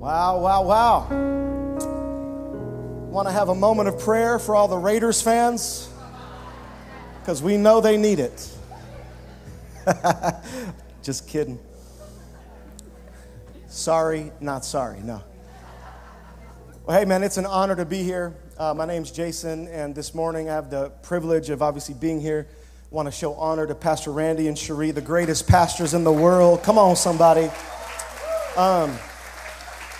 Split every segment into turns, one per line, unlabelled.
Wow, wow, wow. Want to have a moment of prayer for all the Raiders fans? Because we know they need it. Just kidding. Sorry, not sorry, no. Well, hey, man, it's an honor to be here. Uh, my name's Jason, and this morning I have the privilege of obviously being here. Want to show honor to Pastor Randy and Cherie, the greatest pastors in the world. Come on, somebody. Um,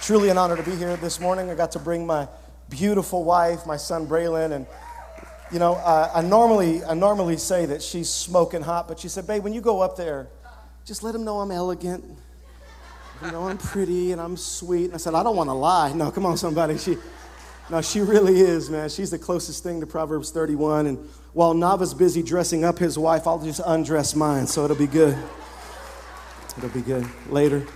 truly an honor to be here this morning. I got to bring my beautiful wife, my son Braylon, and you know, uh, I normally I normally say that she's smoking hot, but she said, "Babe, when you go up there, just let him know I'm elegant. You know, I'm pretty and I'm sweet." And I said, "I don't want to lie. No, come on, somebody. She, no, she really is, man. She's the closest thing to Proverbs 31. And while Nava's busy dressing up his wife, I'll just undress mine, so it'll be good. It'll be good later."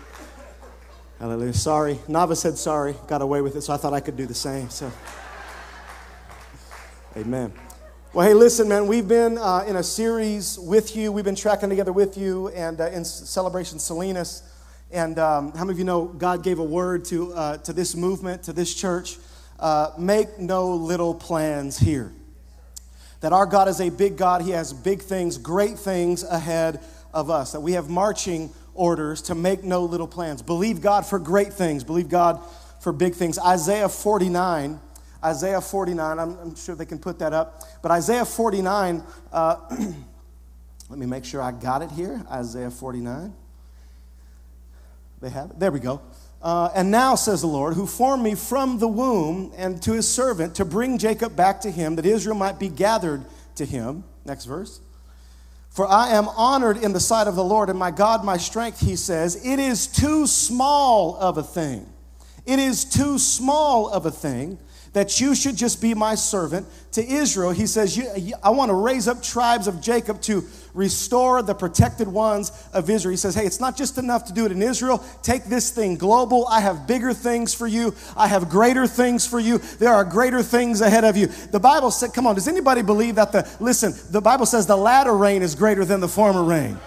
Hallelujah. Sorry. Nava said sorry, got away with it, so I thought I could do the same. So, amen. Well, hey, listen, man, we've been uh, in a series with you. We've been tracking together with you and uh, in Celebration Salinas. And um, how many of you know God gave a word to, uh, to this movement, to this church? Uh, make no little plans here. That our God is a big God. He has big things, great things ahead of us. That we have marching orders to make no little plans. Believe God for great things, believe God for big things. Isaiah 49. Isaiah 49, I'm, I'm sure they can put that up. But Isaiah 49, uh, let me make sure I got it here. Isaiah 49. They have it. There we go. Uh, and now, says the Lord, who formed me from the womb and to his servant to bring Jacob back to him, that Israel might be gathered to him. Next verse. For I am honored in the sight of the Lord, and my God, my strength, he says. It is too small of a thing. It is too small of a thing that you should just be my servant to Israel. He says, I want to raise up tribes of Jacob to restore the protected ones of Israel. He says, Hey, it's not just enough to do it in Israel. Take this thing global. I have bigger things for you. I have greater things for you. There are greater things ahead of you. The Bible said, Come on, does anybody believe that the, listen, the Bible says the latter rain is greater than the former rain?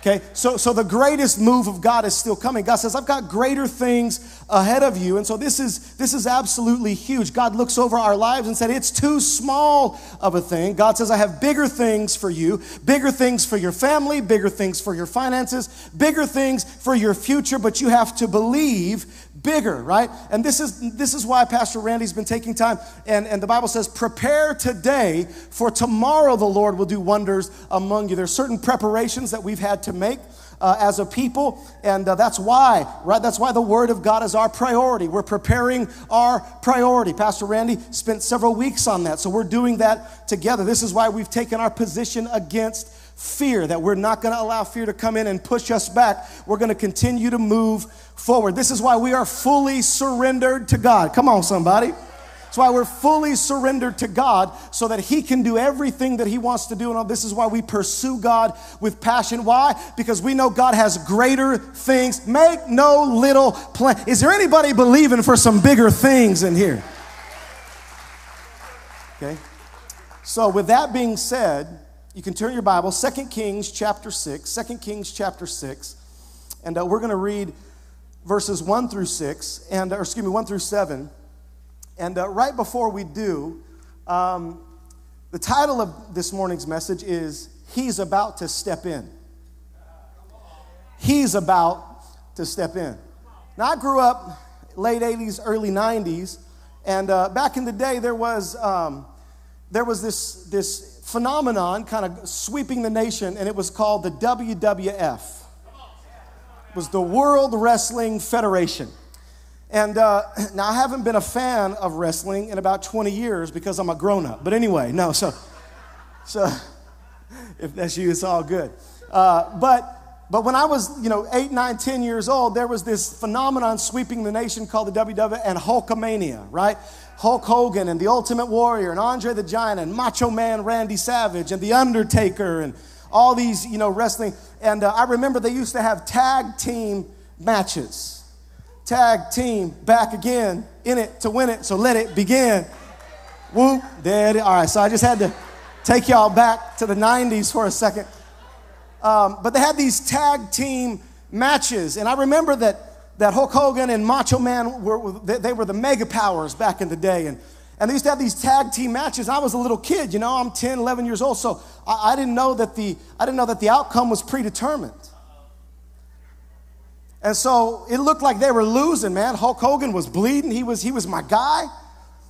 Okay, so, so the greatest move of God is still coming. God says, I've got greater things ahead of you. And so this is this is absolutely huge. God looks over our lives and said, It's too small of a thing. God says, I have bigger things for you, bigger things for your family, bigger things for your finances, bigger things for your future, but you have to believe bigger, right? And this is this is why Pastor Randy's been taking time. And, and the Bible says, prepare today, for tomorrow the Lord will do wonders among you. There's certain preparations that we've had to make. Uh, as a people, and uh, that's why, right? That's why the Word of God is our priority. We're preparing our priority. Pastor Randy spent several weeks on that, so we're doing that together. This is why we've taken our position against fear, that we're not going to allow fear to come in and push us back. We're going to continue to move forward. This is why we are fully surrendered to God. Come on, somebody. That's why we're fully surrendered to God so that He can do everything that He wants to do. And this is why we pursue God with passion. Why? Because we know God has greater things. Make no little plan. Is there anybody believing for some bigger things in here? Okay. So, with that being said, you can turn your Bible, 2 Kings chapter 6, 2 Kings chapter 6, and uh, we're going to read verses 1 through 6, and, or excuse me, 1 through 7. And uh, right before we do, um, the title of this morning's message is He's About to Step In. He's about to step in. Now, I grew up late 80s, early 90s, and uh, back in the day, there was, um, there was this, this phenomenon kind of sweeping the nation, and it was called the WWF. It was the World Wrestling Federation. And uh, now I haven't been a fan of wrestling in about 20 years because I'm a grown up. But anyway, no, so, so if that's you, it's all good. Uh, but but when I was, you know, eight, nine, ten years old, there was this phenomenon sweeping the nation called the WWF and Hulkamania, right? Hulk Hogan and the Ultimate Warrior and Andre the Giant and Macho Man Randy Savage and The Undertaker and all these, you know, wrestling. And uh, I remember they used to have tag team matches. Tag team back again in it to win it, so let it begin. Whoop. All right, so I just had to take y'all back to the 90s for a second. Um, but they had these tag team matches, and I remember that that Hulk Hogan and Macho Man were, they were the mega powers back in the day. And, and they used to have these tag team matches. I was a little kid, you know, I'm 10, 11 years old, so I, I didn't know that the, I didn't know that the outcome was predetermined. And so it looked like they were losing, man. Hulk Hogan was bleeding. He was, he was my guy,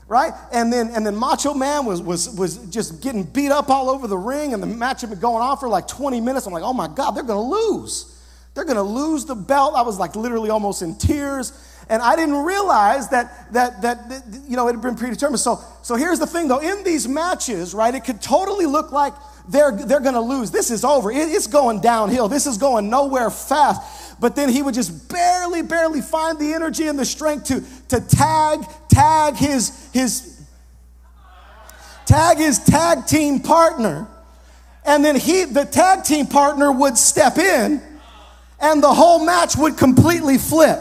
right? And then, and then Macho Man was, was, was just getting beat up all over the ring, and the match had been going on for like 20 minutes. I'm like, oh my God, they're going to lose. They're going to lose the belt. I was like literally almost in tears. And I didn't realize that, that, that, that you know, it had been predetermined. So, so here's the thing, though. In these matches, right, it could totally look like they're, they're going to lose. This is over. It, it's going downhill. This is going nowhere fast. But then he would just barely, barely find the energy and the strength to, to tag, tag his, his, tag his tag team partner. And then he, the tag team partner would step in and the whole match would completely flip.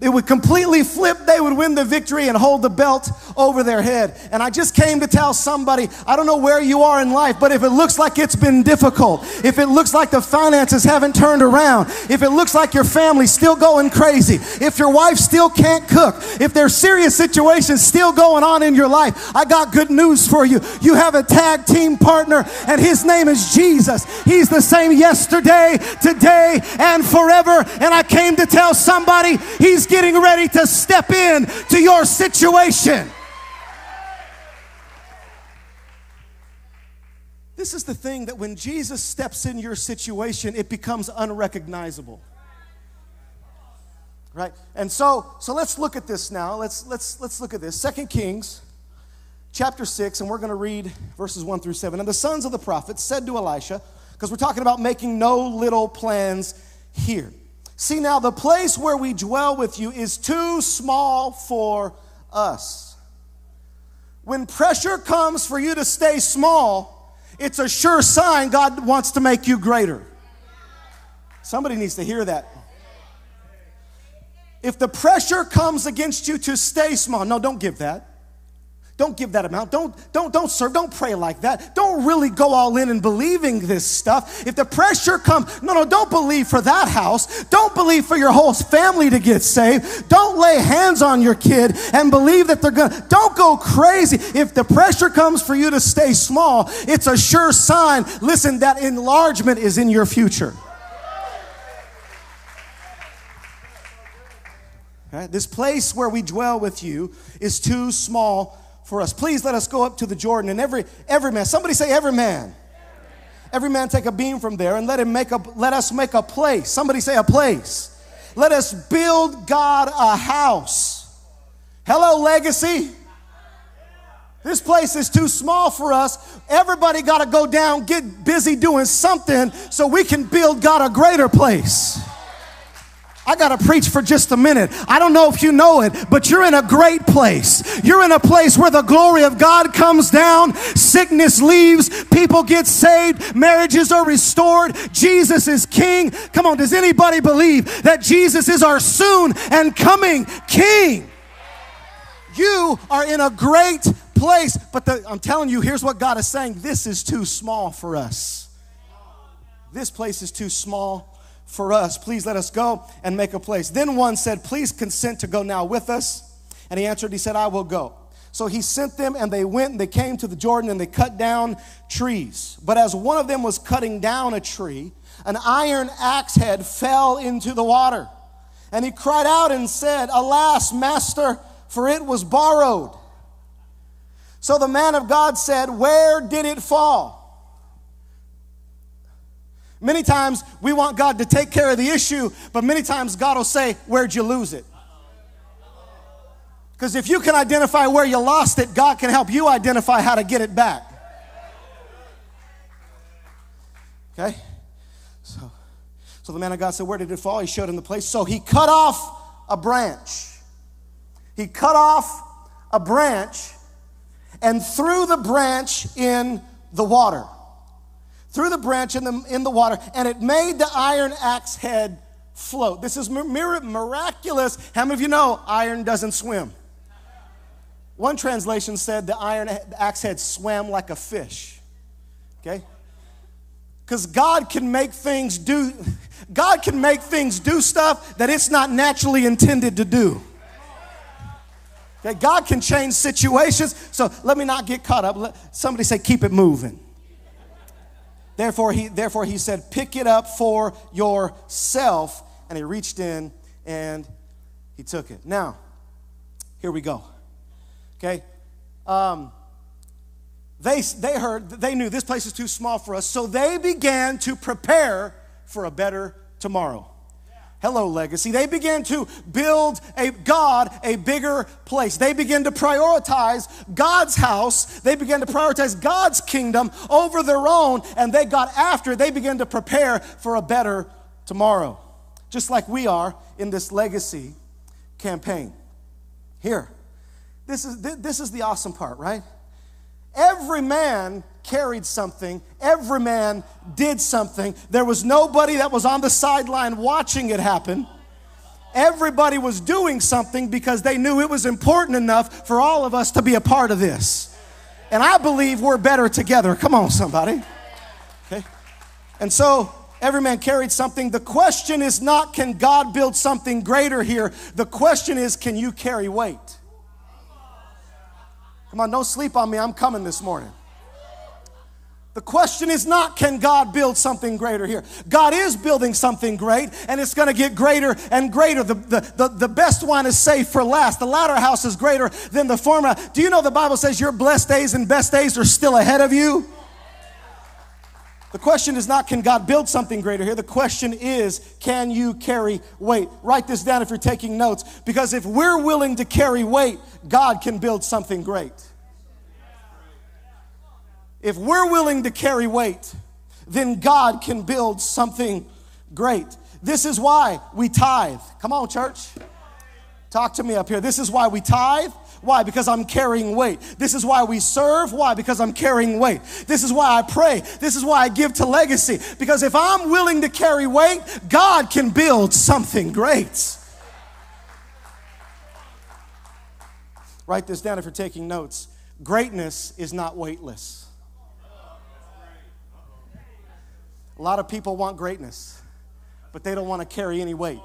It would completely flip. They would win the victory and hold the belt over their head. And I just came to tell somebody I don't know where you are in life, but if it looks like it's been difficult, if it looks like the finances haven't turned around, if it looks like your family's still going crazy, if your wife still can't cook, if there's serious situations still going on in your life, I got good news for you. You have a tag team partner, and his name is Jesus. He's the same yesterday, today, and forever. And I came to tell somebody he's getting ready to step in to your situation. This is the thing that when Jesus steps in your situation, it becomes unrecognizable. Right? And so, so let's look at this now. Let's let's let's look at this. Second Kings chapter 6 and we're going to read verses 1 through 7. And the sons of the prophets said to Elisha, because we're talking about making no little plans here. See, now the place where we dwell with you is too small for us. When pressure comes for you to stay small, it's a sure sign God wants to make you greater. Somebody needs to hear that. If the pressure comes against you to stay small, no, don't give that. Don't give that amount. Don't, don't, don't serve. Don't pray like that. Don't really go all in and believing this stuff. If the pressure comes, no, no, don't believe for that house. Don't believe for your whole family to get saved. Don't lay hands on your kid and believe that they're gonna. Don't go crazy. If the pressure comes for you to stay small, it's a sure sign. Listen, that enlargement is in your future. Right? This place where we dwell with you is too small for us. Please let us go up to the Jordan and every every man, somebody say every man. Every man take a beam from there and let him make a let us make a place. Somebody say a place. Let us build God a house. Hello, legacy. This place is too small for us. Everybody got to go down, get busy doing something so we can build God a greater place. I got to preach for just a minute. I don't know if you know it, but you're in a great place. You're in a place where the glory of God comes down, sickness leaves, people get saved, marriages are restored, Jesus is king. Come on, does anybody believe that Jesus is our soon and coming king? You are in a great place, but the, I'm telling you, here's what God is saying this is too small for us. This place is too small for us. Please let us go and make a place. Then one said, Please consent to go now with us. And he answered, He said, I will go. So he sent them, and they went and they came to the Jordan and they cut down trees. But as one of them was cutting down a tree, an iron axe head fell into the water. And he cried out and said, Alas, master, for it was borrowed. So the man of God said, Where did it fall? Many times we want God to take care of the issue, but many times God will say, Where'd you lose it? Because if you can identify where you lost it, God can help you identify how to get it back. Okay? So, so the man of God said, Where did it fall? He showed him the place. So he cut off a branch. He cut off a branch and threw the branch in the water threw the branch in the, in the water, and it made the iron axe head float. This is mir- miraculous. How many of you know iron doesn't swim? One translation said the iron axe head swam like a fish. Okay? Because God can make things do, God can make things do stuff that it's not naturally intended to do. Okay, God can change situations. So let me not get caught up. Let, somebody say, keep it moving. Therefore he, therefore, he said, pick it up for yourself. And he reached in and he took it. Now, here we go. Okay? Um, they, they heard, they knew this place is too small for us, so they began to prepare for a better tomorrow. Hello, legacy. They began to build a God a bigger place. They began to prioritize God's house. They began to prioritize God's kingdom over their own, and they got after. it. They began to prepare for a better tomorrow, just like we are in this legacy campaign. Here, this is this is the awesome part, right? Every man carried something, every man did something. There was nobody that was on the sideline watching it happen. Everybody was doing something because they knew it was important enough for all of us to be a part of this. And I believe we're better together. Come on, somebody. Okay? And so every man carried something. The question is not can God build something greater here? The question is can you carry weight? Come on, don't sleep on me. I'm coming this morning. The question is not, can God build something greater here? God is building something great, and it's going to get greater and greater. The, the, the, the, best one is saved for last. The latter house is greater than the former. Do you know the Bible says your blessed days and best days are still ahead of you? The question is not, can God build something greater here? The question is, can you carry weight? Write this down if you're taking notes, because if we're willing to carry weight, God can build something great. If we're willing to carry weight, then God can build something great. This is why we tithe. Come on, church. Talk to me up here. This is why we tithe. Why? Because I'm carrying weight. This is why we serve. Why? Because I'm carrying weight. This is why I pray. This is why I give to legacy. Because if I'm willing to carry weight, God can build something great. Write this down if you're taking notes. Greatness is not weightless. A lot of people want greatness, but they don't want to carry any weight.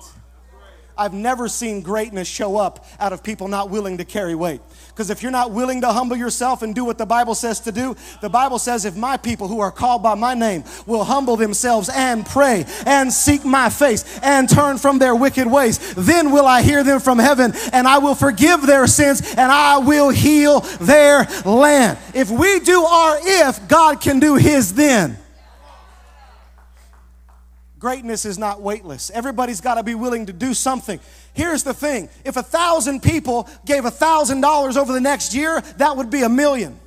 I've never seen greatness show up out of people not willing to carry weight. Because if you're not willing to humble yourself and do what the Bible says to do, the Bible says, if my people who are called by my name will humble themselves and pray and seek my face and turn from their wicked ways, then will I hear them from heaven and I will forgive their sins and I will heal their land. If we do our if, God can do his then. Greatness is not weightless. Everybody's got to be willing to do something. Here's the thing if a thousand people gave a thousand dollars over the next year, that would be a million.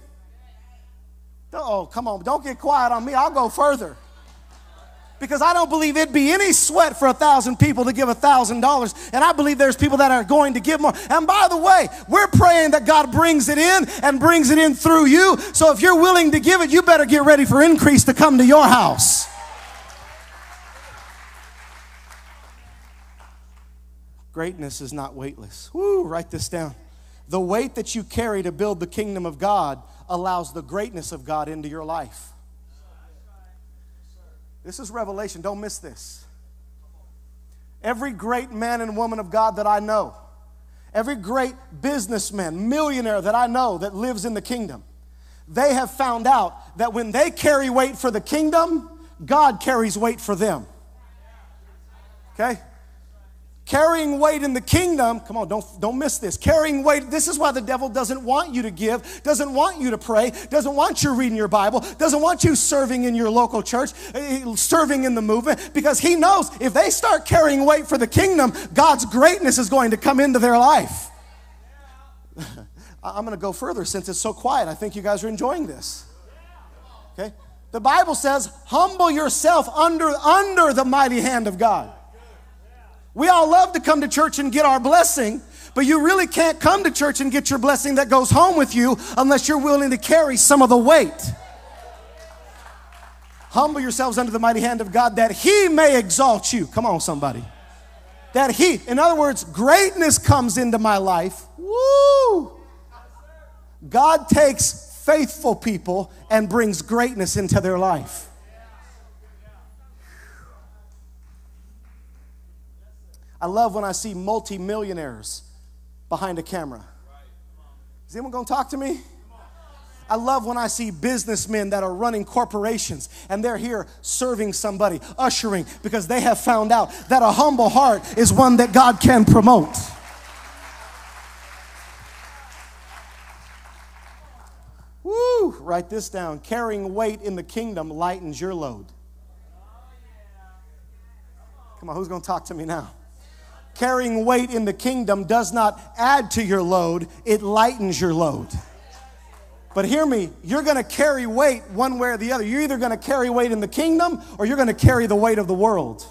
Oh, come on, don't get quiet on me. I'll go further. Because I don't believe it'd be any sweat for a thousand people to give a thousand dollars. And I believe there's people that are going to give more. And by the way, we're praying that God brings it in and brings it in through you. So if you're willing to give it, you better get ready for increase to come to your house. Greatness is not weightless. Woo, write this down. The weight that you carry to build the kingdom of God allows the greatness of God into your life. This is revelation. Don't miss this. Every great man and woman of God that I know, every great businessman, millionaire that I know that lives in the kingdom, they have found out that when they carry weight for the kingdom, God carries weight for them. Okay? Carrying weight in the kingdom, come on, don't, don't miss this. Carrying weight, this is why the devil doesn't want you to give, doesn't want you to pray, doesn't want you reading your Bible, doesn't want you serving in your local church, eh, serving in the movement, because he knows if they start carrying weight for the kingdom, God's greatness is going to come into their life. I'm going to go further since it's so quiet. I think you guys are enjoying this. Okay? The Bible says, humble yourself under, under the mighty hand of God. We all love to come to church and get our blessing, but you really can't come to church and get your blessing that goes home with you unless you're willing to carry some of the weight. Humble yourselves under the mighty hand of God that He may exalt you. Come on, somebody. That He, in other words, greatness comes into my life. Woo! God takes faithful people and brings greatness into their life. I love when I see multimillionaires behind a camera. Is anyone going to talk to me? I love when I see businessmen that are running corporations and they're here serving somebody, ushering, because they have found out that a humble heart is one that God can promote. Woo! Write this down. Carrying weight in the kingdom lightens your load. Come on, who's going to talk to me now? Carrying weight in the kingdom does not add to your load, it lightens your load. But hear me, you're going to carry weight one way or the other. You're either going to carry weight in the kingdom or you're going to carry the weight of the world.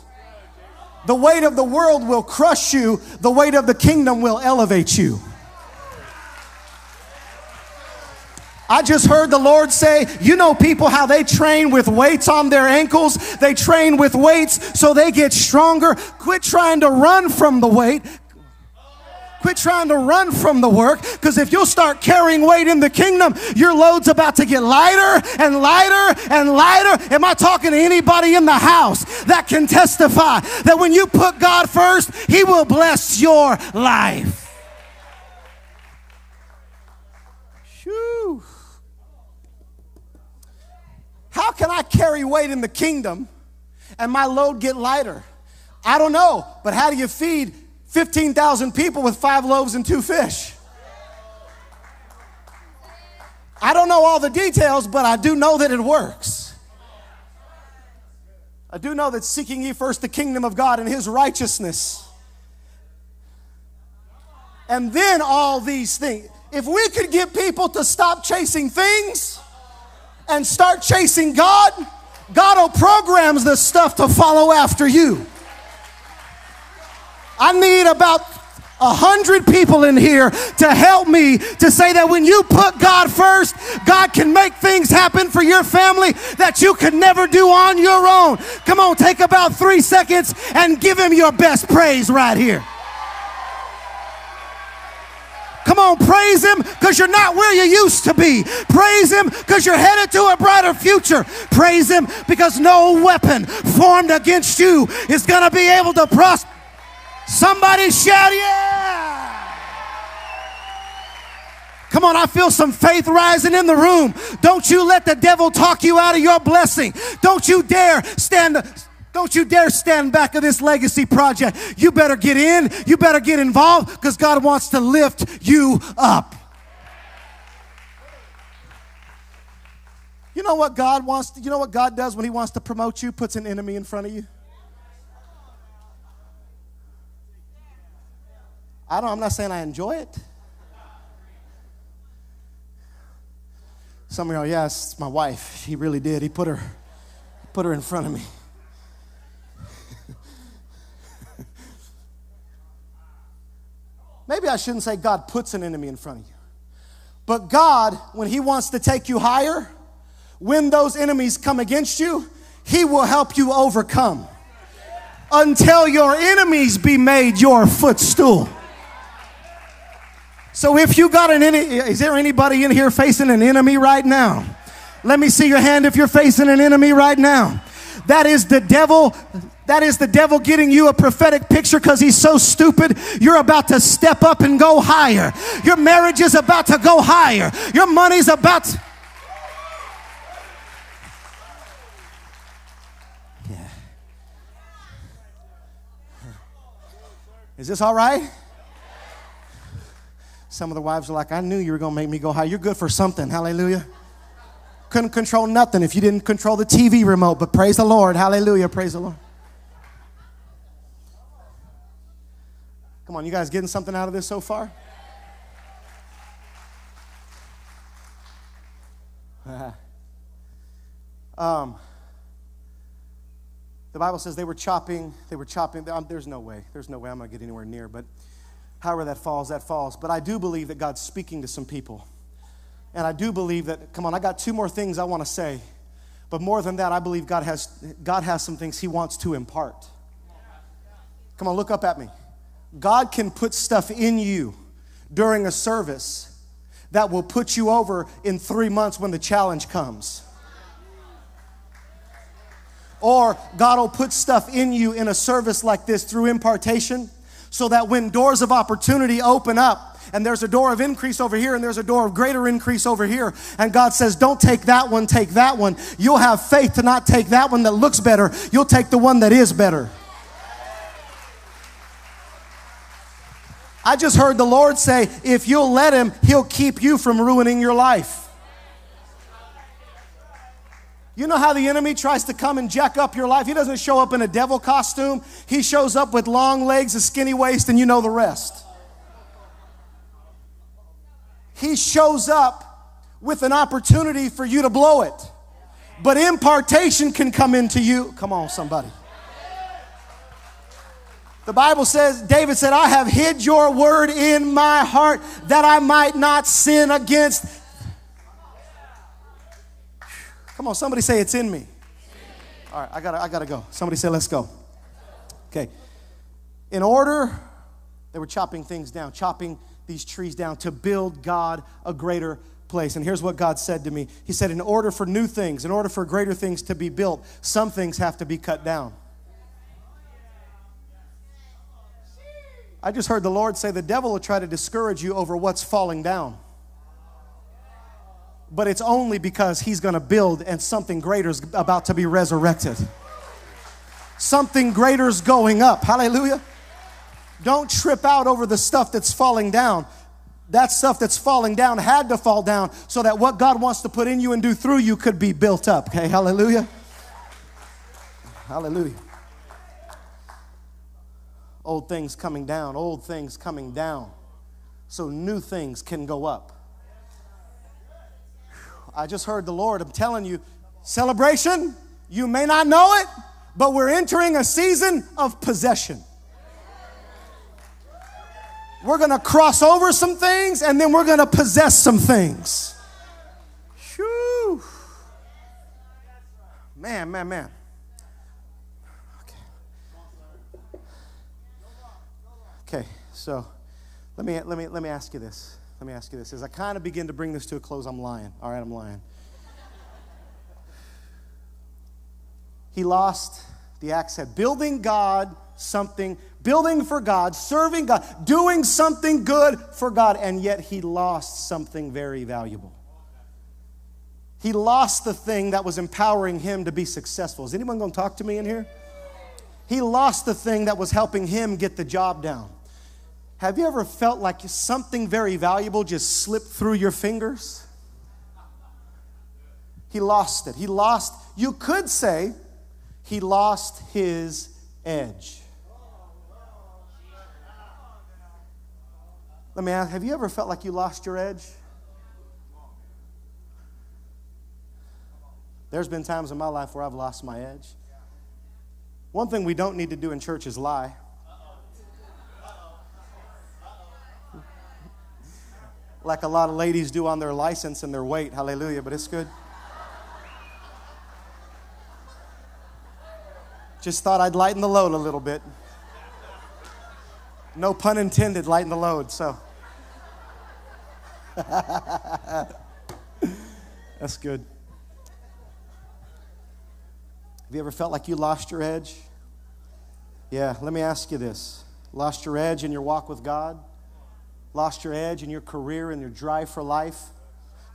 The weight of the world will crush you, the weight of the kingdom will elevate you. I just heard the Lord say, you know, people, how they train with weights on their ankles. They train with weights so they get stronger. Quit trying to run from the weight. Quit trying to run from the work because if you'll start carrying weight in the kingdom, your load's about to get lighter and lighter and lighter. Am I talking to anybody in the house that can testify that when you put God first, He will bless your life? Whew. How can I carry weight in the kingdom and my load get lighter? I don't know, but how do you feed 15,000 people with five loaves and two fish? I don't know all the details, but I do know that it works. I do know that seeking ye first the kingdom of God and his righteousness. And then all these things. If we could get people to stop chasing things, and start chasing God, God will programs the stuff to follow after you. I need about a hundred people in here to help me to say that when you put God first, God can make things happen for your family that you could never do on your own. Come on, take about three seconds and give Him your best praise right here. Come on, praise Him because you're not where you used to be. Praise Him because you're headed to a brighter future. Praise Him because no weapon formed against you is going to be able to prosper. Somebody shout, yeah! Come on, I feel some faith rising in the room. Don't you let the devil talk you out of your blessing. Don't you dare stand don't you dare stand back of this legacy project. You better get in, you better get involved because God wants to lift you up. You know what God wants to, you know what God does when he wants to promote you? Puts an enemy in front of you. I don't I'm not saying I enjoy it. Some of y'all, yes, it's my wife. He really did. He put her put her in front of me. Maybe I shouldn't say God puts an enemy in front of you. But God, when He wants to take you higher, when those enemies come against you, He will help you overcome until your enemies be made your footstool. So if you got an enemy, is there anybody in here facing an enemy right now? Let me see your hand if you're facing an enemy right now. That is the devil that is the devil getting you a prophetic picture because he's so stupid. You're about to step up and go higher. Your marriage is about to go higher. Your money's about to. Yeah. Is this all right? Some of the wives are like, I knew you were going to make me go high. You're good for something. Hallelujah. Couldn't control nothing if you didn't control the TV remote, but praise the Lord. Hallelujah. Praise the Lord. Come on, you guys getting something out of this so far? um, the Bible says they were chopping, they were chopping. Um, there's no way, there's no way I'm going to get anywhere near, but however that falls, that falls. But I do believe that God's speaking to some people. And I do believe that, come on, I got two more things I want to say. But more than that, I believe God has, God has some things He wants to impart. Come on, look up at me. God can put stuff in you during a service that will put you over in three months when the challenge comes. Or God will put stuff in you in a service like this through impartation so that when doors of opportunity open up, and there's a door of increase over here, and there's a door of greater increase over here. And God says, Don't take that one, take that one. You'll have faith to not take that one that looks better, you'll take the one that is better. I just heard the Lord say, If you'll let Him, He'll keep you from ruining your life. You know how the enemy tries to come and jack up your life? He doesn't show up in a devil costume. He shows up with long legs, a skinny waist, and you know the rest. He shows up with an opportunity for you to blow it. But impartation can come into you. Come on, somebody. The Bible says, David said, I have hid your word in my heart that I might not sin against. Come on, somebody say it's in me. All right, I gotta, I gotta go. Somebody say, let's go. Okay. In order, they were chopping things down, chopping these trees down to build God a greater place. And here's what God said to me He said, In order for new things, in order for greater things to be built, some things have to be cut down. I just heard the Lord say the devil will try to discourage you over what's falling down. But it's only because he's going to build and something greater is about to be resurrected. Something greater is going up. Hallelujah. Don't trip out over the stuff that's falling down. That stuff that's falling down had to fall down so that what God wants to put in you and do through you could be built up. Okay, hallelujah. Hallelujah. Old things coming down, old things coming down, so new things can go up. I just heard the Lord. I'm telling you, celebration, you may not know it, but we're entering a season of possession. We're going to cross over some things and then we're going to possess some things. Whew. Man, man, man. Okay. Okay, so let me, let, me, let me ask you this. Let me ask you this. As I kind of begin to bring this to a close, I'm lying. All right, I'm lying. He lost the head. Building God something building for God, serving God, doing something good for God, and yet he lost something very valuable. He lost the thing that was empowering him to be successful. Is anyone going to talk to me in here? He lost the thing that was helping him get the job down. Have you ever felt like something very valuable just slipped through your fingers? He lost it. He lost, you could say, he lost his edge. Let me ask have you ever felt like you lost your edge? There's been times in my life where I've lost my edge. One thing we don't need to do in church is lie. Like a lot of ladies do on their license and their weight. Hallelujah, but it's good. Just thought I'd lighten the load a little bit. No pun intended, lighten the load. So. That's good. Have you ever felt like you lost your edge? Yeah, let me ask you this. Lost your edge in your walk with God? Lost your edge in your career and your drive for life?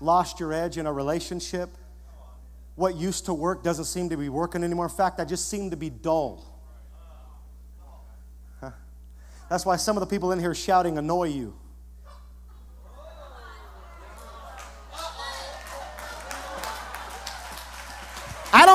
Lost your edge in a relationship? What used to work doesn't seem to be working anymore. In fact, I just seem to be dull. Huh? That's why some of the people in here shouting annoy you.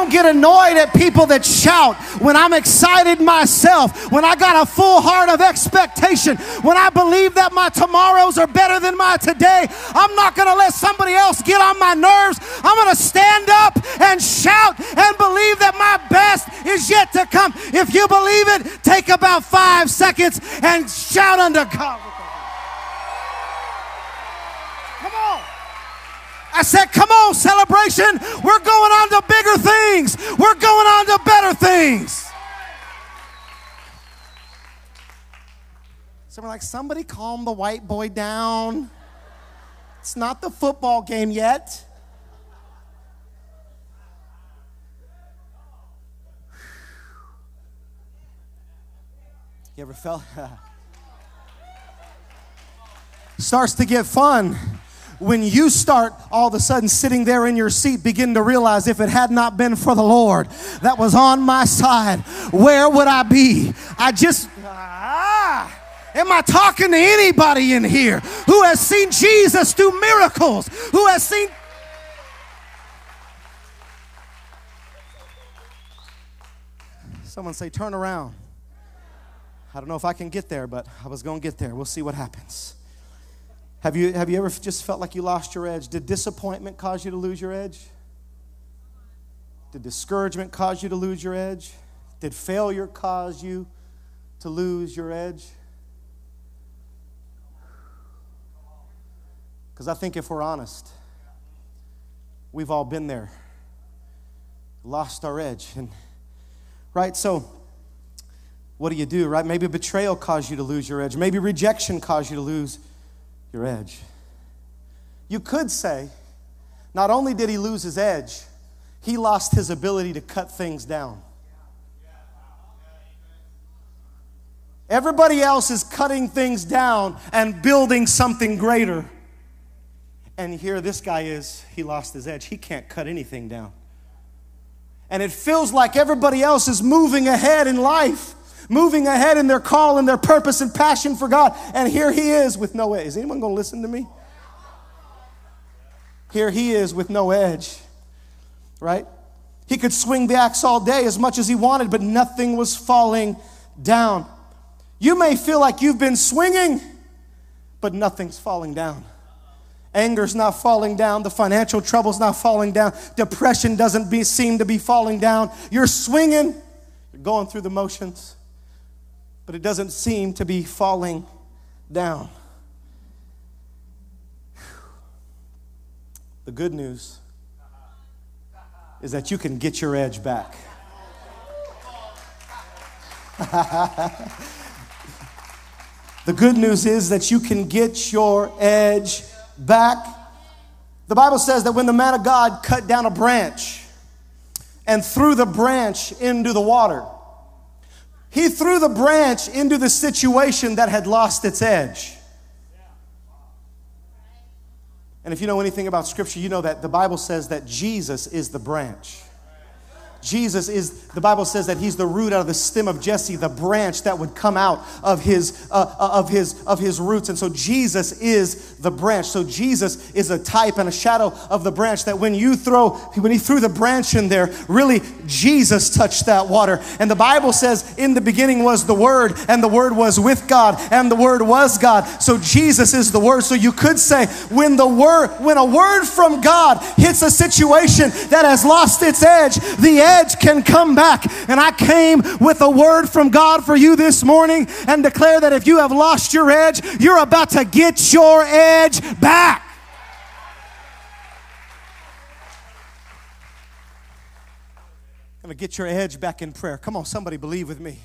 Don't get annoyed at people that shout when I'm excited myself, when I got a full heart of expectation, when I believe that my tomorrows are better than my today. I'm not going to let somebody else get on my nerves. I'm going to stand up and shout and believe that my best is yet to come. If you believe it, take about five seconds and shout unto God. I said, Come on, celebration. We're going on to bigger things, we're going on to better things. So we're like, somebody calm the white boy down. It's not the football game yet. You ever felt starts to get fun when you start all of a sudden sitting there in your seat, begin to realize if it had not been for the Lord that was on my side, where would I be? I just, ah, am I talking to anybody in here who has seen Jesus do miracles, who has seen Someone say, turn around. I don't know if I can get there, but I was going to get there. We'll see what happens. Have you, have you ever just felt like you lost your edge? Did disappointment cause you to lose your edge? Did discouragement cause you to lose your edge? Did failure cause you to lose your edge? Because I think if we're honest, we've all been there, lost our edge. And right, so what do you do, right? Maybe betrayal caused you to lose your edge. Maybe rejection caused you to lose your edge. You could say, not only did he lose his edge, he lost his ability to cut things down. Everybody else is cutting things down and building something greater. And here this guy is, he lost his edge. He can't cut anything down. And it feels like everybody else is moving ahead in life moving ahead in their call and their purpose and passion for God. And here he is with no edge. Is anyone going to listen to me? Here he is with no edge, right? He could swing the axe all day as much as he wanted, but nothing was falling down. You may feel like you've been swinging, but nothing's falling down. Anger's not falling down. The financial trouble's not falling down. Depression doesn't be, seem to be falling down. You're swinging, you're going through the motions, but it doesn't seem to be falling down. The good news is that you can get your edge back. the good news is that you can get your edge back. The Bible says that when the man of God cut down a branch and threw the branch into the water, he threw the branch into the situation that had lost its edge. And if you know anything about Scripture, you know that the Bible says that Jesus is the branch. Jesus is, the Bible says that he's the root out of the stem of Jesse, the branch that would come out of his, uh, uh, of his, of his roots. And so Jesus is the branch. So Jesus is a type and a shadow of the branch that when you throw, when he threw the branch in there, really Jesus touched that water. And the Bible says in the beginning was the Word, and the Word was with God, and the Word was God. So Jesus is the Word. So you could say when the Word, when a word from God hits a situation that has lost its edge, the edge can come back. And I came with a word from God for you this morning and declare that if you have lost your edge, you're about to get your edge back. Gonna get your edge back in prayer. Come on, somebody believe with me.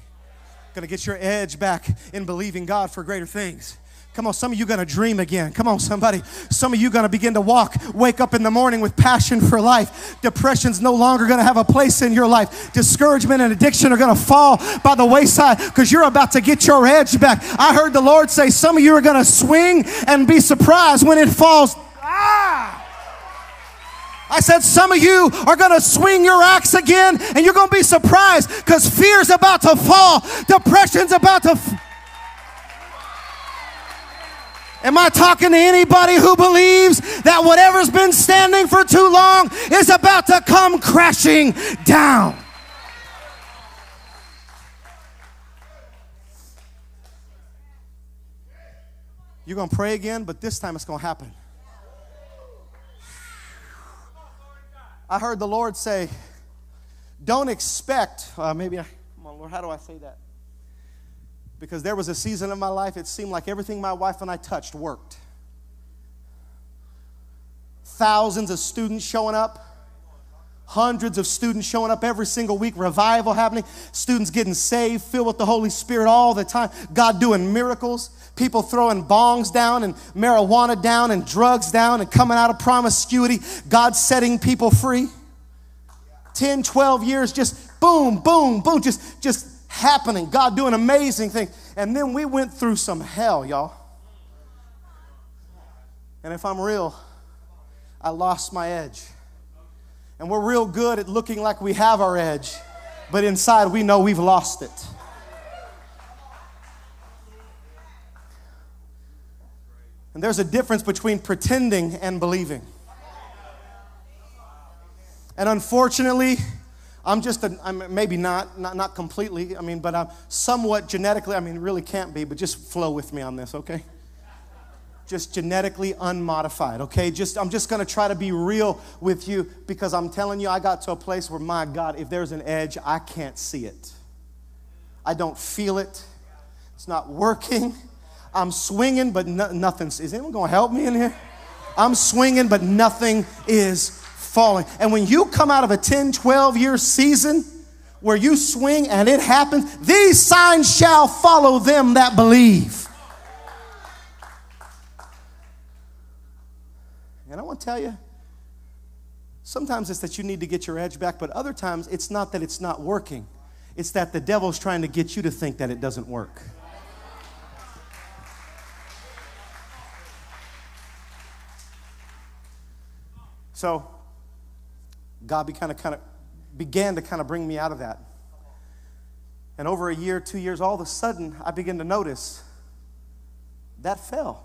Gonna get your edge back in believing God for greater things. Come on, some of you gonna dream again. Come on, somebody. Some of you gonna begin to walk, wake up in the morning with passion for life. Depression's no longer gonna have a place in your life. Discouragement and addiction are gonna fall by the wayside because you're about to get your edge back. I heard the Lord say some of you are gonna swing and be surprised when it falls. Ah! I said, some of you are going to swing your axe again and you're going to be surprised because fear's about to fall. Depression's about to. Am I talking to anybody who believes that whatever's been standing for too long is about to come crashing down? You're going to pray again, but this time it's going to happen. I heard the Lord say, Don't expect, uh, maybe, I, come on, Lord, how do I say that? Because there was a season of my life it seemed like everything my wife and I touched worked. Thousands of students showing up, hundreds of students showing up every single week, revival happening, students getting saved, filled with the Holy Spirit all the time, God doing miracles, people throwing bongs down and marijuana down and drugs down and coming out of promiscuity, God setting people free. 10, 12 years, just boom, boom, boom, just, just happening, God doing amazing things. And then we went through some hell, y'all. And if I'm real, I lost my edge. And we're real good at looking like we have our edge, but inside we know we've lost it. And there's a difference between pretending and believing. And unfortunately, I'm just, a, I'm maybe not, not, not completely, I mean, but I'm somewhat genetically, I mean, really can't be, but just flow with me on this, okay? Just genetically unmodified, okay? Just, I'm just gonna try to be real with you because I'm telling you, I got to a place where, my God, if there's an edge, I can't see it. I don't feel it. It's not working. I'm swinging, but no, nothing's. Is anyone gonna help me in here? I'm swinging, but nothing is falling. And when you come out of a 10, 12 year season where you swing and it happens, these signs shall follow them that believe. And I want to tell you, sometimes it's that you need to get your edge back, but other times it's not that it's not working. It's that the devil's trying to get you to think that it doesn't work. So, God kind of, kind of began to kind of bring me out of that. And over a year, two years, all of a sudden, I began to notice that fell.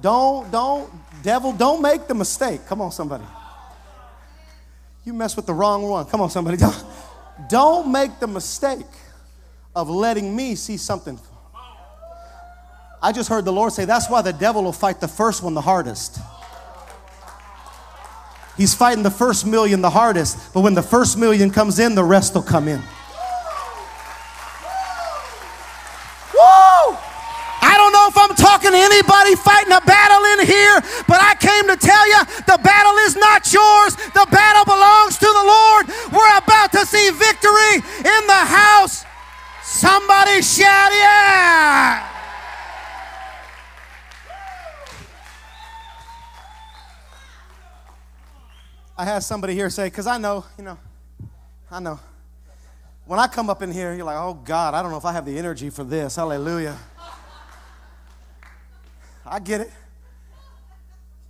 Don't, don't, devil, don't make the mistake. Come on, somebody. You mess with the wrong one. Come on, somebody. Don't, don't make the mistake of letting me see something. I just heard the Lord say that's why the devil will fight the first one the hardest. He's fighting the first million the hardest, but when the first million comes in, the rest will come in. Woo! I don't know if I'm talking to anybody fighting a battle in here, but I came to tell you the battle is not yours. The battle belongs to the Lord. We're about to see victory in the house. Somebody shout, yeah! I had somebody here say, because I know, you know, I know. When I come up in here, you're like, oh God, I don't know if I have the energy for this. Hallelujah. I get it.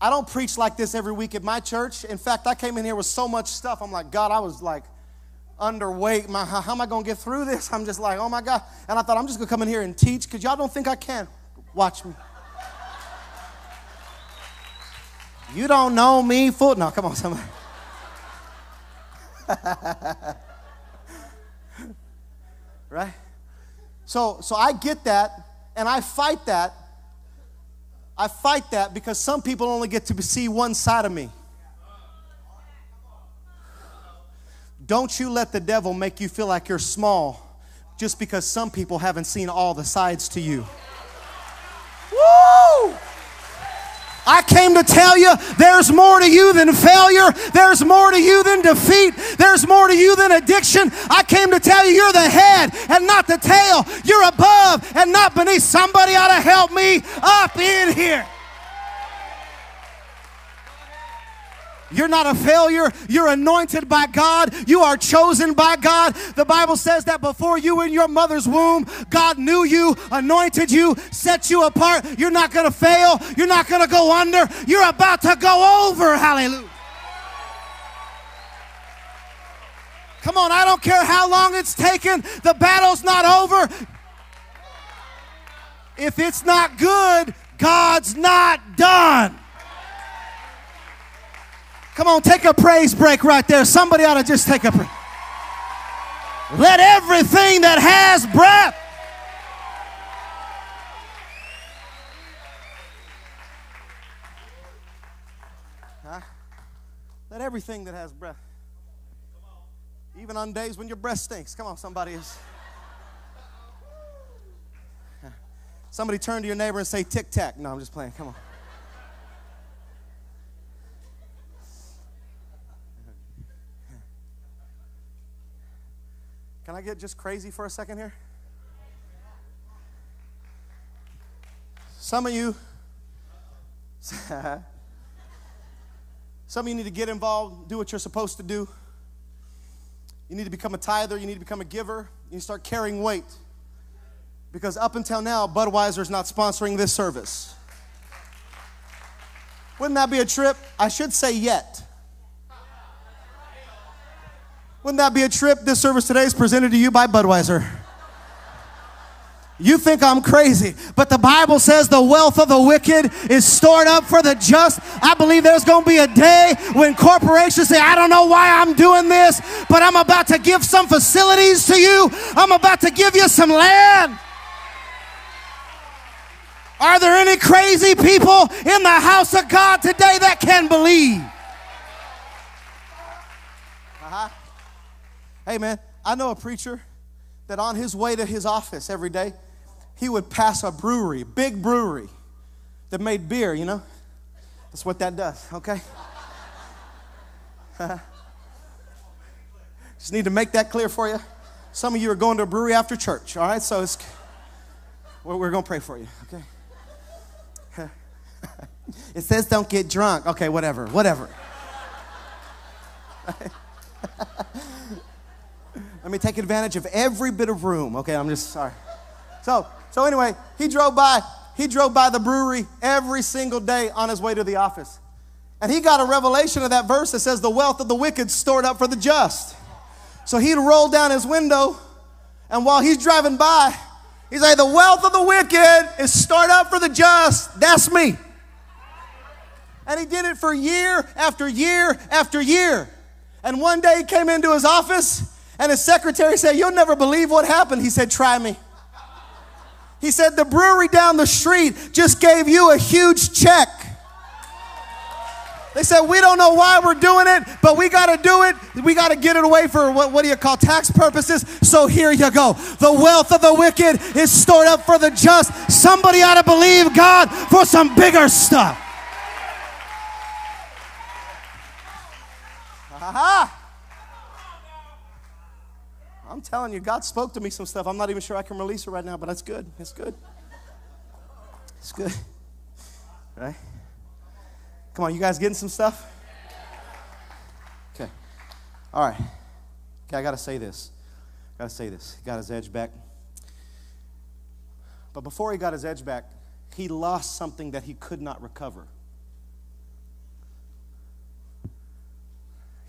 I don't preach like this every week at my church. In fact, I came in here with so much stuff. I'm like, God, I was like underweight. My, how am I going to get through this? I'm just like, oh my God. And I thought, I'm just going to come in here and teach because y'all don't think I can. Watch me. You don't know me, fool. No, come on, somebody. right? So, so I get that and I fight that. I fight that because some people only get to see one side of me. Don't you let the devil make you feel like you're small just because some people haven't seen all the sides to you. Woo! I came to tell you there's more to you than failure. There's more to you than defeat. There's more to you than addiction. I came to tell you you're the head and not the tail. You're above and not beneath. Somebody ought to help me up in here. You're not a failure. You're anointed by God. You are chosen by God. The Bible says that before you were in your mother's womb, God knew you, anointed you, set you apart. You're not going to fail. You're not going to go under. You're about to go over. Hallelujah. Come on, I don't care how long it's taken. The battle's not over. If it's not good, God's not done. Come on, take a praise break right there. Somebody ought to just take a break. Let everything that has breath. Let everything that has breath. Even on days when your breath stinks. Come on, somebody is. Somebody turn to your neighbor and say tic tac. No, I'm just playing. Come on. Can I get just crazy for a second here? Some of you, some of you need to get involved, do what you're supposed to do. You need to become a tither, you need to become a giver, you need to start carrying weight. Because up until now, Budweiser's not sponsoring this service. Wouldn't that be a trip? I should say yet. Wouldn't that be a trip? This service today is presented to you by Budweiser. You think I'm crazy, but the Bible says the wealth of the wicked is stored up for the just. I believe there's going to be a day when corporations say, I don't know why I'm doing this, but I'm about to give some facilities to you. I'm about to give you some land. Are there any crazy people in the house of God today that can believe? Hey, man, I know a preacher that on his way to his office every day, he would pass a brewery, big brewery that made beer, you know? That's what that does, okay? Just need to make that clear for you. Some of you are going to a brewery after church, all right? So it's, we're going to pray for you, okay? it says don't get drunk. Okay, whatever, whatever. Let me take advantage of every bit of room. Okay, I'm just sorry. So, so anyway, he drove by. He drove by the brewery every single day on his way to the office. And he got a revelation of that verse that says, The wealth of the wicked stored up for the just. So he'd roll down his window, and while he's driving by, he's like, The wealth of the wicked is stored up for the just. That's me. And he did it for year after year after year. And one day he came into his office, and his secretary said, You'll never believe what happened. He said, Try me. He said, The brewery down the street just gave you a huge check. They said, We don't know why we're doing it, but we got to do it. We got to get it away for what, what do you call tax purposes? So here you go. The wealth of the wicked is stored up for the just. Somebody ought to believe God for some bigger stuff. Aha! I'm telling you, God spoke to me some stuff. I'm not even sure I can release it right now, but that's good. That's good. It's good. Right? Come on, you guys getting some stuff? Okay. All right. Okay, I got to say this. I got to say this. He got his edge back. But before he got his edge back, he lost something that he could not recover.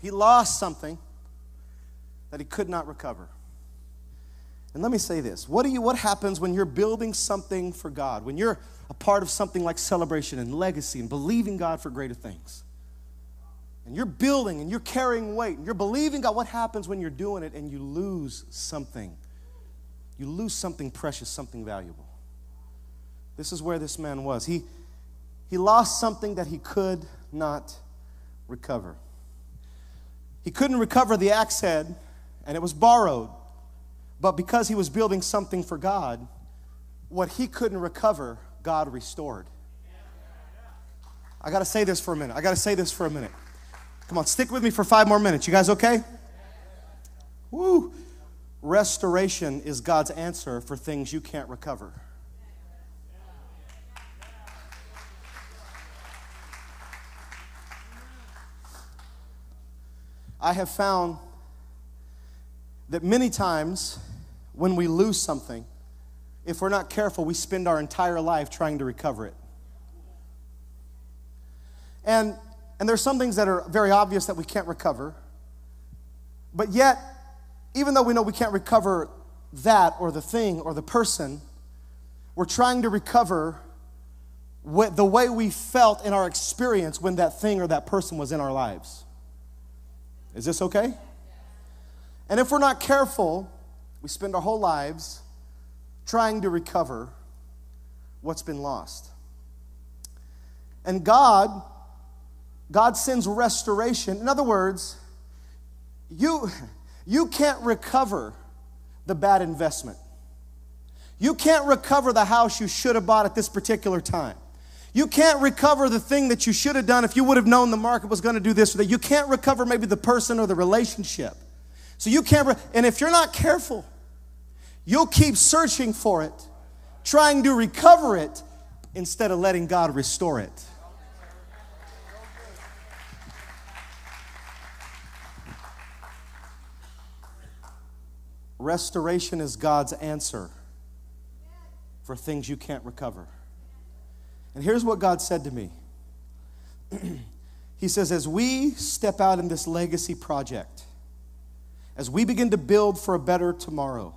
He lost something that he could not recover. And let me say this what, do you, what happens when you're building something for God, when you're a part of something like celebration and legacy and believing God for greater things? And you're building and you're carrying weight and you're believing God. What happens when you're doing it and you lose something? You lose something precious, something valuable. This is where this man was. He, he lost something that he could not recover. He couldn't recover the axe head and it was borrowed. But because he was building something for God, what he couldn't recover, God restored. I got to say this for a minute. I got to say this for a minute. Come on, stick with me for five more minutes. You guys okay? Woo. Restoration is God's answer for things you can't recover. I have found that many times when we lose something, if we're not careful, we spend our entire life trying to recover it. And, and there's some things that are very obvious that we can't recover. But yet, even though we know we can't recover that or the thing or the person, we're trying to recover what, the way we felt in our experience when that thing or that person was in our lives. Is this okay? And if we're not careful, we spend our whole lives trying to recover what's been lost. And God, God sends restoration. In other words, you, you can't recover the bad investment. You can't recover the house you should have bought at this particular time. You can't recover the thing that you should have done if you would have known the market was going to do this or that. You can't recover maybe the person or the relationship. So you can't, and if you're not careful, you'll keep searching for it, trying to recover it instead of letting God restore it. Restoration is God's answer for things you can't recover. And here's what God said to me He says, as we step out in this legacy project, as we begin to build for a better tomorrow,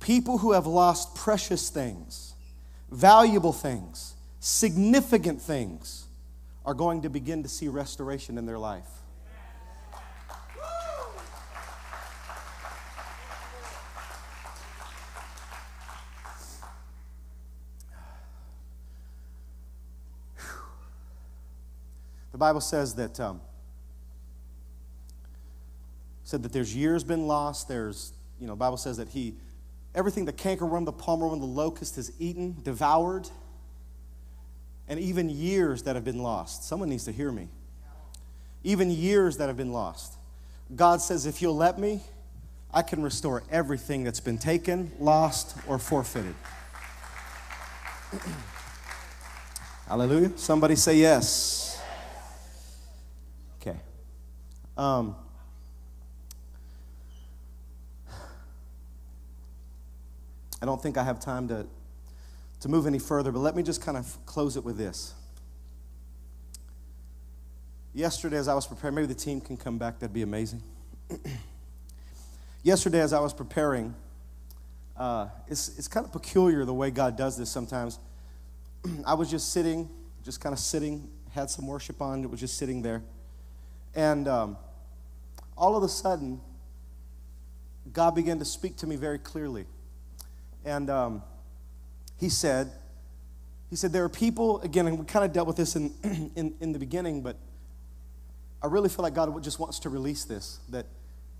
people who have lost precious things, valuable things, significant things, are going to begin to see restoration in their life. The Bible says that um, said that there's years been lost. There's you know, the Bible says that he everything the cankerworm, the palmerworm, the locust has eaten, devoured, and even years that have been lost. Someone needs to hear me. Even years that have been lost. God says, if you'll let me, I can restore everything that's been taken, lost, or forfeited. Hallelujah. Somebody say yes. Okay. Um, I don't think I have time to, to move any further, but let me just kind of close it with this. Yesterday, as I was preparing, maybe the team can come back, that'd be amazing. Yesterday, as I was preparing, uh, it's, it's kind of peculiar the way God does this sometimes. I was just sitting, just kind of sitting, had some worship on, it was just sitting there. And um, all of a sudden, God began to speak to me very clearly. And um, he said, he said, there are people, again, and we kind of dealt with this in, in, in the beginning, but I really feel like God just wants to release this that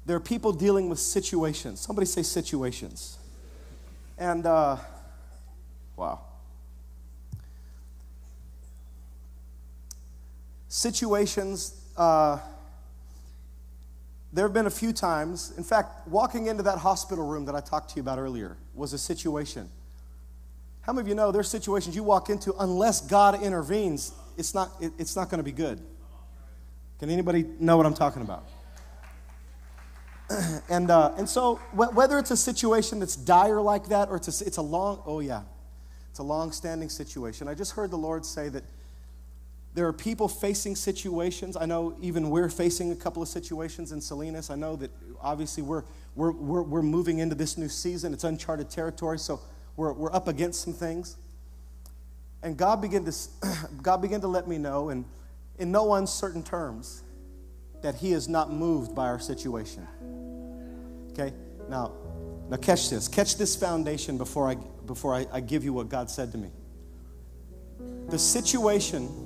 there are people dealing with situations. Somebody say situations. And, uh, wow. Situations, uh, there have been a few times, in fact, walking into that hospital room that I talked to you about earlier was a situation. How many of you know there's situations you walk into, unless God intervenes, it's not, it, it's not going to be good? Can anybody know what I'm talking about? and, uh, and so, whether it's a situation that's dire like that or it's a, it's a long, oh yeah, it's a long standing situation. I just heard the Lord say that there are people facing situations. I know even we're facing a couple of situations in Salinas. I know that obviously we're, we're, we're, we're moving into this new season. It's uncharted territory, so we're, we're up against some things. And God began to, God began to let me know, and in no uncertain terms, that He is not moved by our situation. Okay? Now, now catch this. Catch this foundation before I, before I, I give you what God said to me. The situation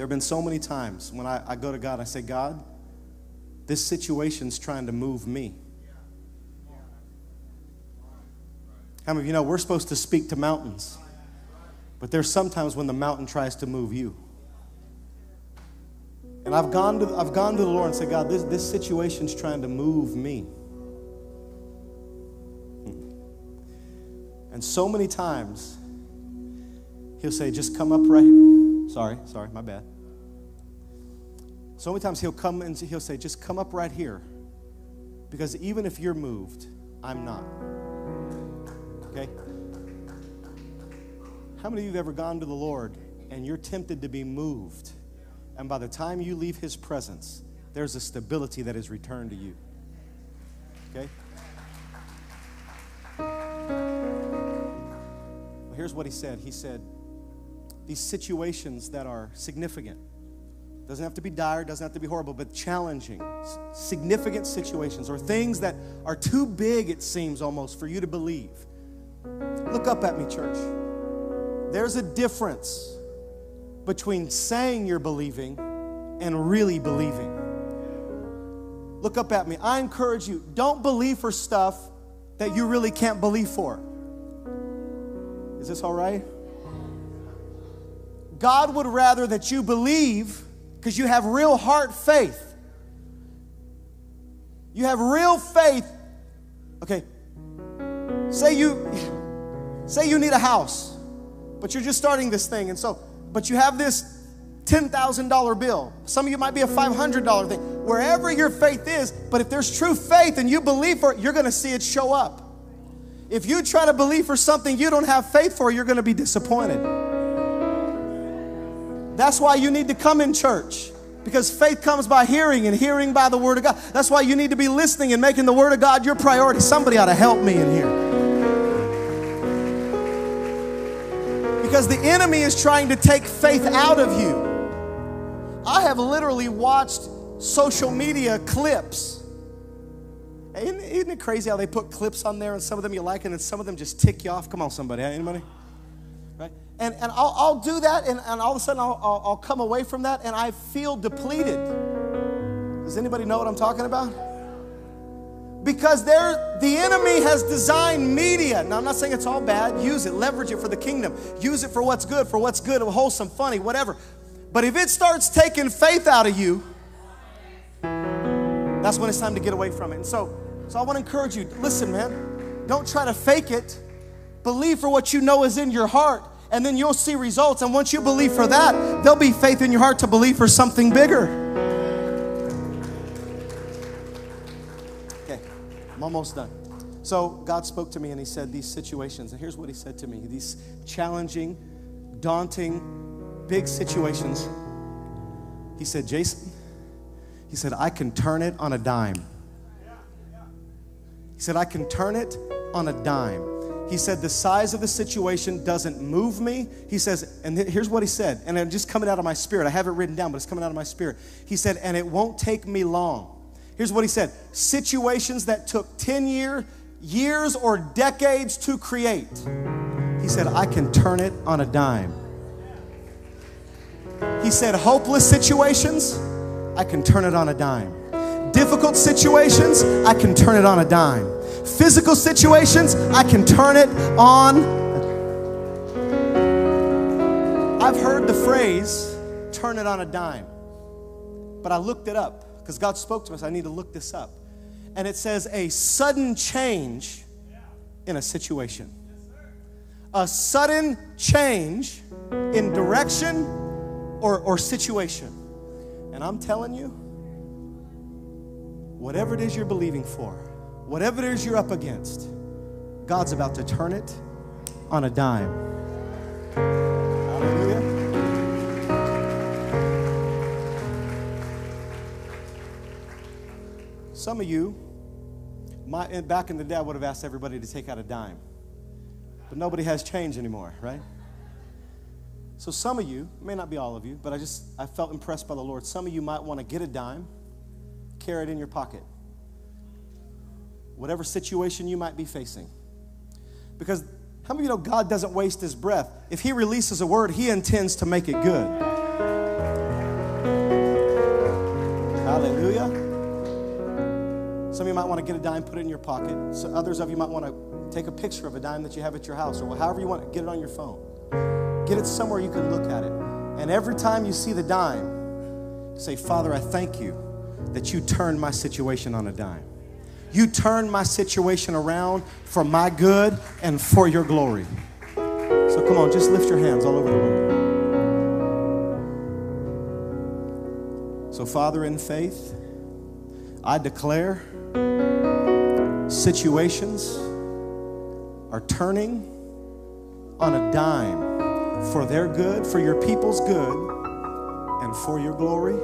there have been so many times when I, I go to God, I say, God, this situation's trying to move me. How many of you know we're supposed to speak to mountains? But there's sometimes when the mountain tries to move you. And I've gone to, I've gone to the Lord and said, God, this, this situation's trying to move me. And so many times, He'll say, just come up right Sorry, sorry, my bad. So many times he'll come and he'll say, just come up right here. Because even if you're moved, I'm not. Okay? How many of you have ever gone to the Lord and you're tempted to be moved? And by the time you leave his presence, there's a stability that is returned to you. Okay? Well, here's what he said. He said, these situations that are significant. Doesn't have to be dire, doesn't have to be horrible, but challenging, significant situations or things that are too big, it seems almost, for you to believe. Look up at me, church. There's a difference between saying you're believing and really believing. Look up at me. I encourage you, don't believe for stuff that you really can't believe for. Is this all right? God would rather that you believe because you have real heart faith. You have real faith. Okay. Say you say you need a house, but you're just starting this thing and so but you have this $10,000 bill. Some of you might be a $500 thing. Wherever your faith is, but if there's true faith and you believe for it, you're going to see it show up. If you try to believe for something you don't have faith for, you're going to be disappointed. That's why you need to come in church. Because faith comes by hearing and hearing by the Word of God. That's why you need to be listening and making the Word of God your priority. Somebody ought to help me in here. Because the enemy is trying to take faith out of you. I have literally watched social media clips. Isn't, it crazy how they put clips on there and some of them you like and then some of them just tick you off? Come on, somebody. Anybody? Right? And, and I'll, I'll do that and, and all of a sudden I'll, I'll, I'll come away from that and I feel depleted. Does anybody know what I'm talking about? Because there, the enemy has designed media. Now, I'm not saying it's all bad. Use it, leverage it for the kingdom. Use it for what's good, for what's good, wholesome, funny, whatever. But if it starts taking faith out of you, that's when it's time to get away from it. And so, so I want to encourage you listen, man, don't try to fake it. Believe for what you know is in your heart, and then you'll see results. And once you believe for that, there'll be faith in your heart to believe for something bigger. Okay, I'm almost done. So God spoke to me and He said, These situations, and here's what He said to me these challenging, daunting, big situations. He said, Jason, He said, I can turn it on a dime. He said, I can turn it on a dime. He said, the size of the situation doesn't move me. He says, and here's what he said, and I'm just coming out of my spirit. I have it written down, but it's coming out of my spirit. He said, and it won't take me long. Here's what he said situations that took 10 year, years or decades to create. He said, I can turn it on a dime. He said, hopeless situations, I can turn it on a dime. Difficult situations, I can turn it on a dime. Physical situations, I can turn it on. I've heard the phrase, turn it on a dime. But I looked it up because God spoke to us. I need to look this up. And it says a sudden change in a situation. A sudden change in direction or, or situation. And I'm telling you, whatever it is you're believing for, whatever it is you're up against, God's about to turn it on a dime. Hallelujah. Some of you, my, back in the day, I would have asked everybody to take out a dime. But nobody has change anymore, right? So some of you, may not be all of you, but I just I felt impressed by the Lord. Some of you might want to get a dime, carry it in your pocket. Whatever situation you might be facing. Because how many of you know God doesn't waste his breath? If he releases a word, he intends to make it good. Hallelujah. Some of you might want to get a dime, put it in your pocket. So others of you might want to take a picture of a dime that you have at your house or however you want to get it on your phone. Get it somewhere you can look at it. And every time you see the dime, say, Father, I thank you that you turned my situation on a dime. You turn my situation around for my good and for your glory. So come on, just lift your hands all over the room. So, Father, in faith, I declare situations are turning on a dime for their good, for your people's good, and for your glory.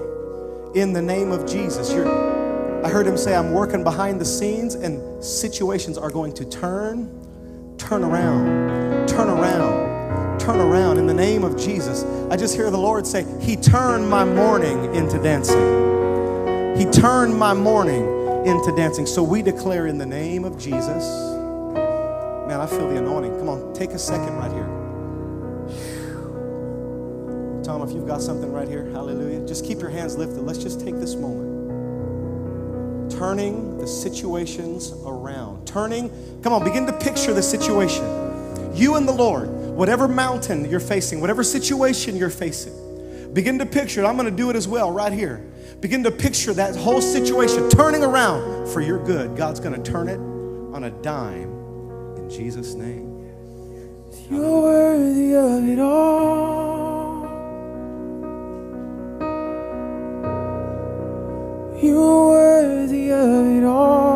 In the name of Jesus. You're, I heard him say, I'm working behind the scenes, and situations are going to turn, turn around, turn around, turn around in the name of Jesus. I just hear the Lord say, He turned my mourning into dancing. He turned my mourning into dancing. So we declare in the name of Jesus. Man, I feel the anointing. Come on, take a second right here. Tom, if you've got something right here, hallelujah, just keep your hands lifted. Let's just take this moment. Turning the situations around. Turning, come on, begin to picture the situation. You and the Lord, whatever mountain you're facing, whatever situation you're facing, begin to picture it. I'm going to do it as well right here. Begin to picture that whole situation turning around for your good. God's going to turn it on a dime in Jesus' name.
You're worthy of it all. You're it all.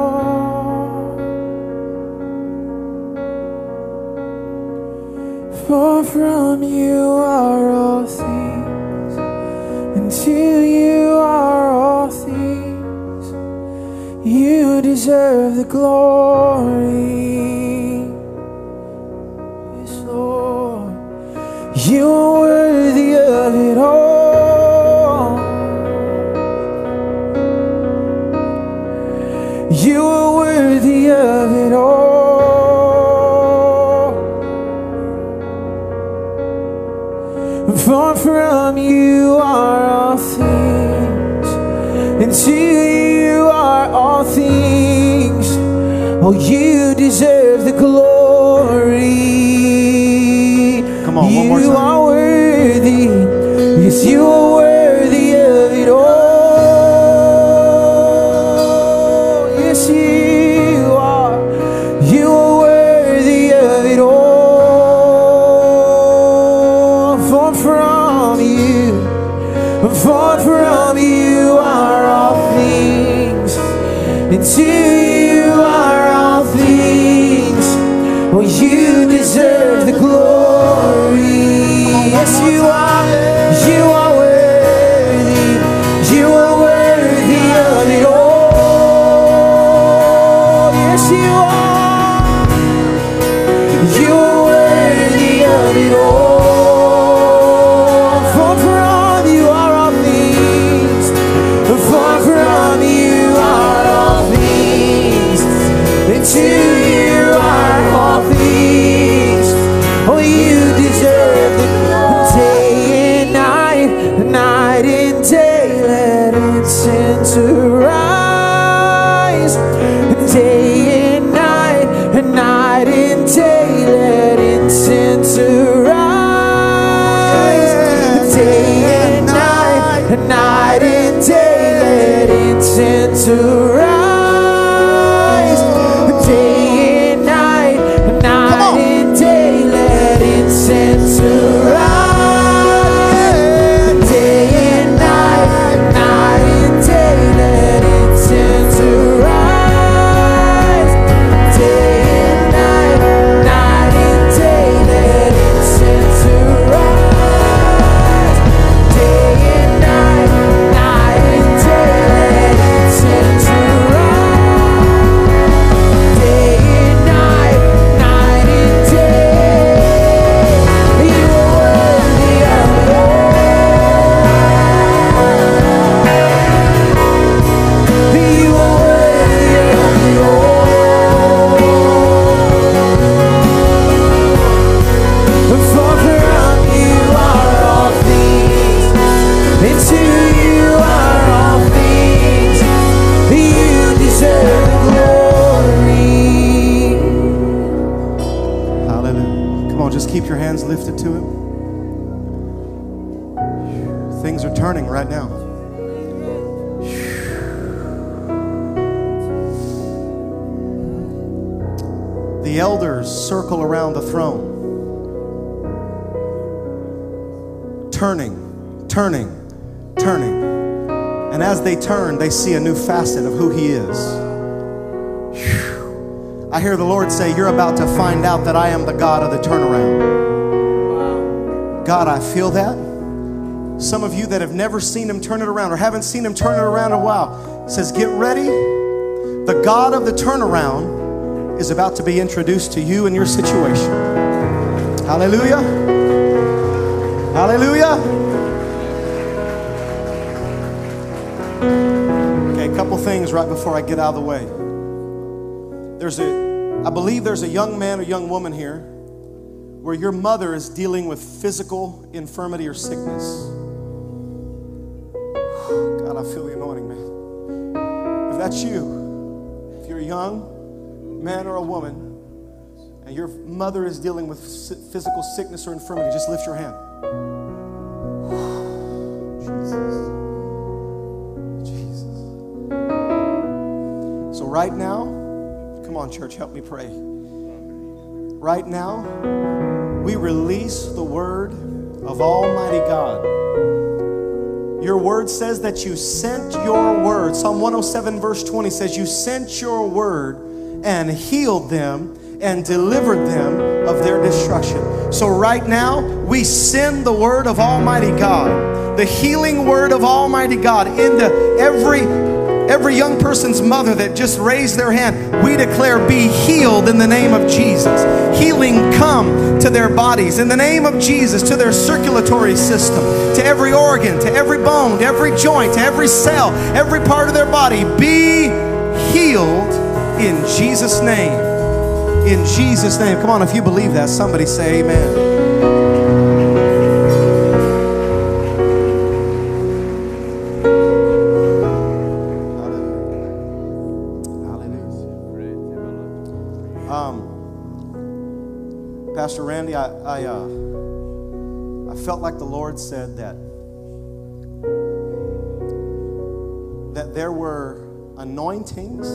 From you are all things, and to you are all things. You deserve the glory. Oh, you deserve the glory.
Come on, one
you
more time.
are worthy. Yes, you are worthy of it all. Yes, you are. You are worthy of it all. For from you, for from you are all things, and to you you deserve the glory. Incense
around the throne, turning, turning, turning. And as they turn, they see a new facet of who He is. I hear the Lord say, You're about to find out that I am the God of the turnaround. God, I feel that. Some of you that have never seen Him turn it around or haven't seen Him turn it around in a while says, Get ready. The God of the turnaround is about to be introduced to you and your situation. Hallelujah. Hallelujah. Okay, a couple things right before I get out of the way. There's a, I believe there's a young man or young woman here where your mother is dealing with physical infirmity or sickness. God, I feel the anointing, man. If that's you, if you're young man or a woman, and your mother is dealing with physical sickness or infirmity, just lift your hand. Jesus. Jesus. So, right now, come on, church, help me pray. Right now, we release the word of Almighty God. Your word says that you sent your word. Psalm 107, verse 20 says, You sent your word and healed them and delivered them of their destruction. So, right now, we send the word of Almighty God, the healing word of Almighty God into every every young person's mother that just raised their hand, we declare be healed in the name of Jesus. Healing come to their bodies in the name of Jesus, to their circulatory system, to every organ, to every bone, to every joint, to every cell, every part of their body. Be healed in Jesus' name. In Jesus' name. Come on, if you believe that, somebody say amen. Hallelujah. Um, Pastor Randy, I, I, uh, I felt like the Lord said that that there were anointings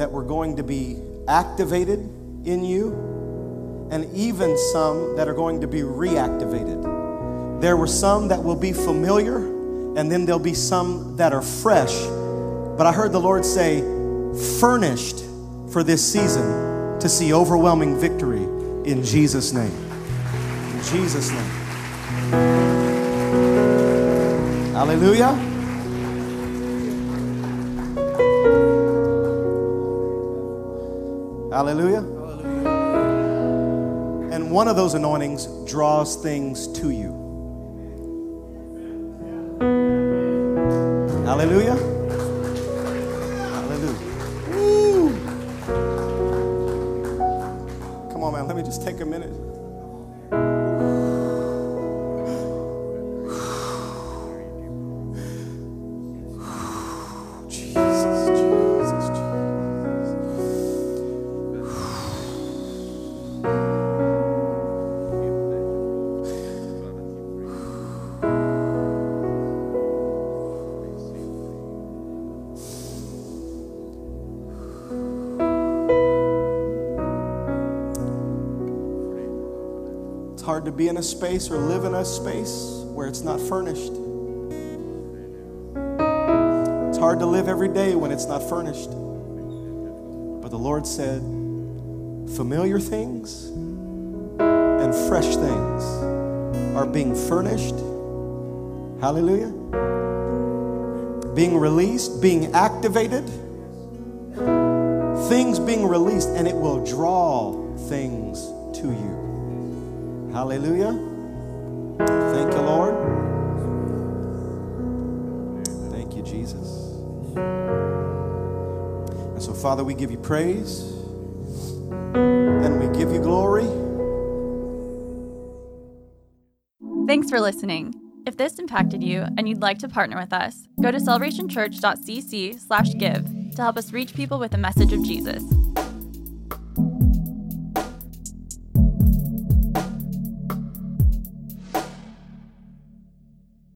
that were going to be activated in you, and even some that are going to be reactivated. There were some that will be familiar, and then there'll be some that are fresh. But I heard the Lord say, furnished for this season to see overwhelming victory in Jesus' name. In Jesus' name. Hallelujah. Hallelujah. And one of those anointings draws things to you. Hallelujah. Hallelujah. Woo. Come on, man. Let me just take a minute. Be in a space or live in a space where it's not furnished. It's hard to live every day when it's not furnished. But the Lord said, familiar things and fresh things are being furnished. Hallelujah. Being released, being activated. Things being released, and it will draw things to you. Hallelujah. Thank you, Lord. Thank you, Jesus. And so, Father, we give you praise and we give you glory.
Thanks for listening. If this impacted you and you'd like to partner with us, go to celebrationchurch.cc/give to help us reach people with the message of Jesus.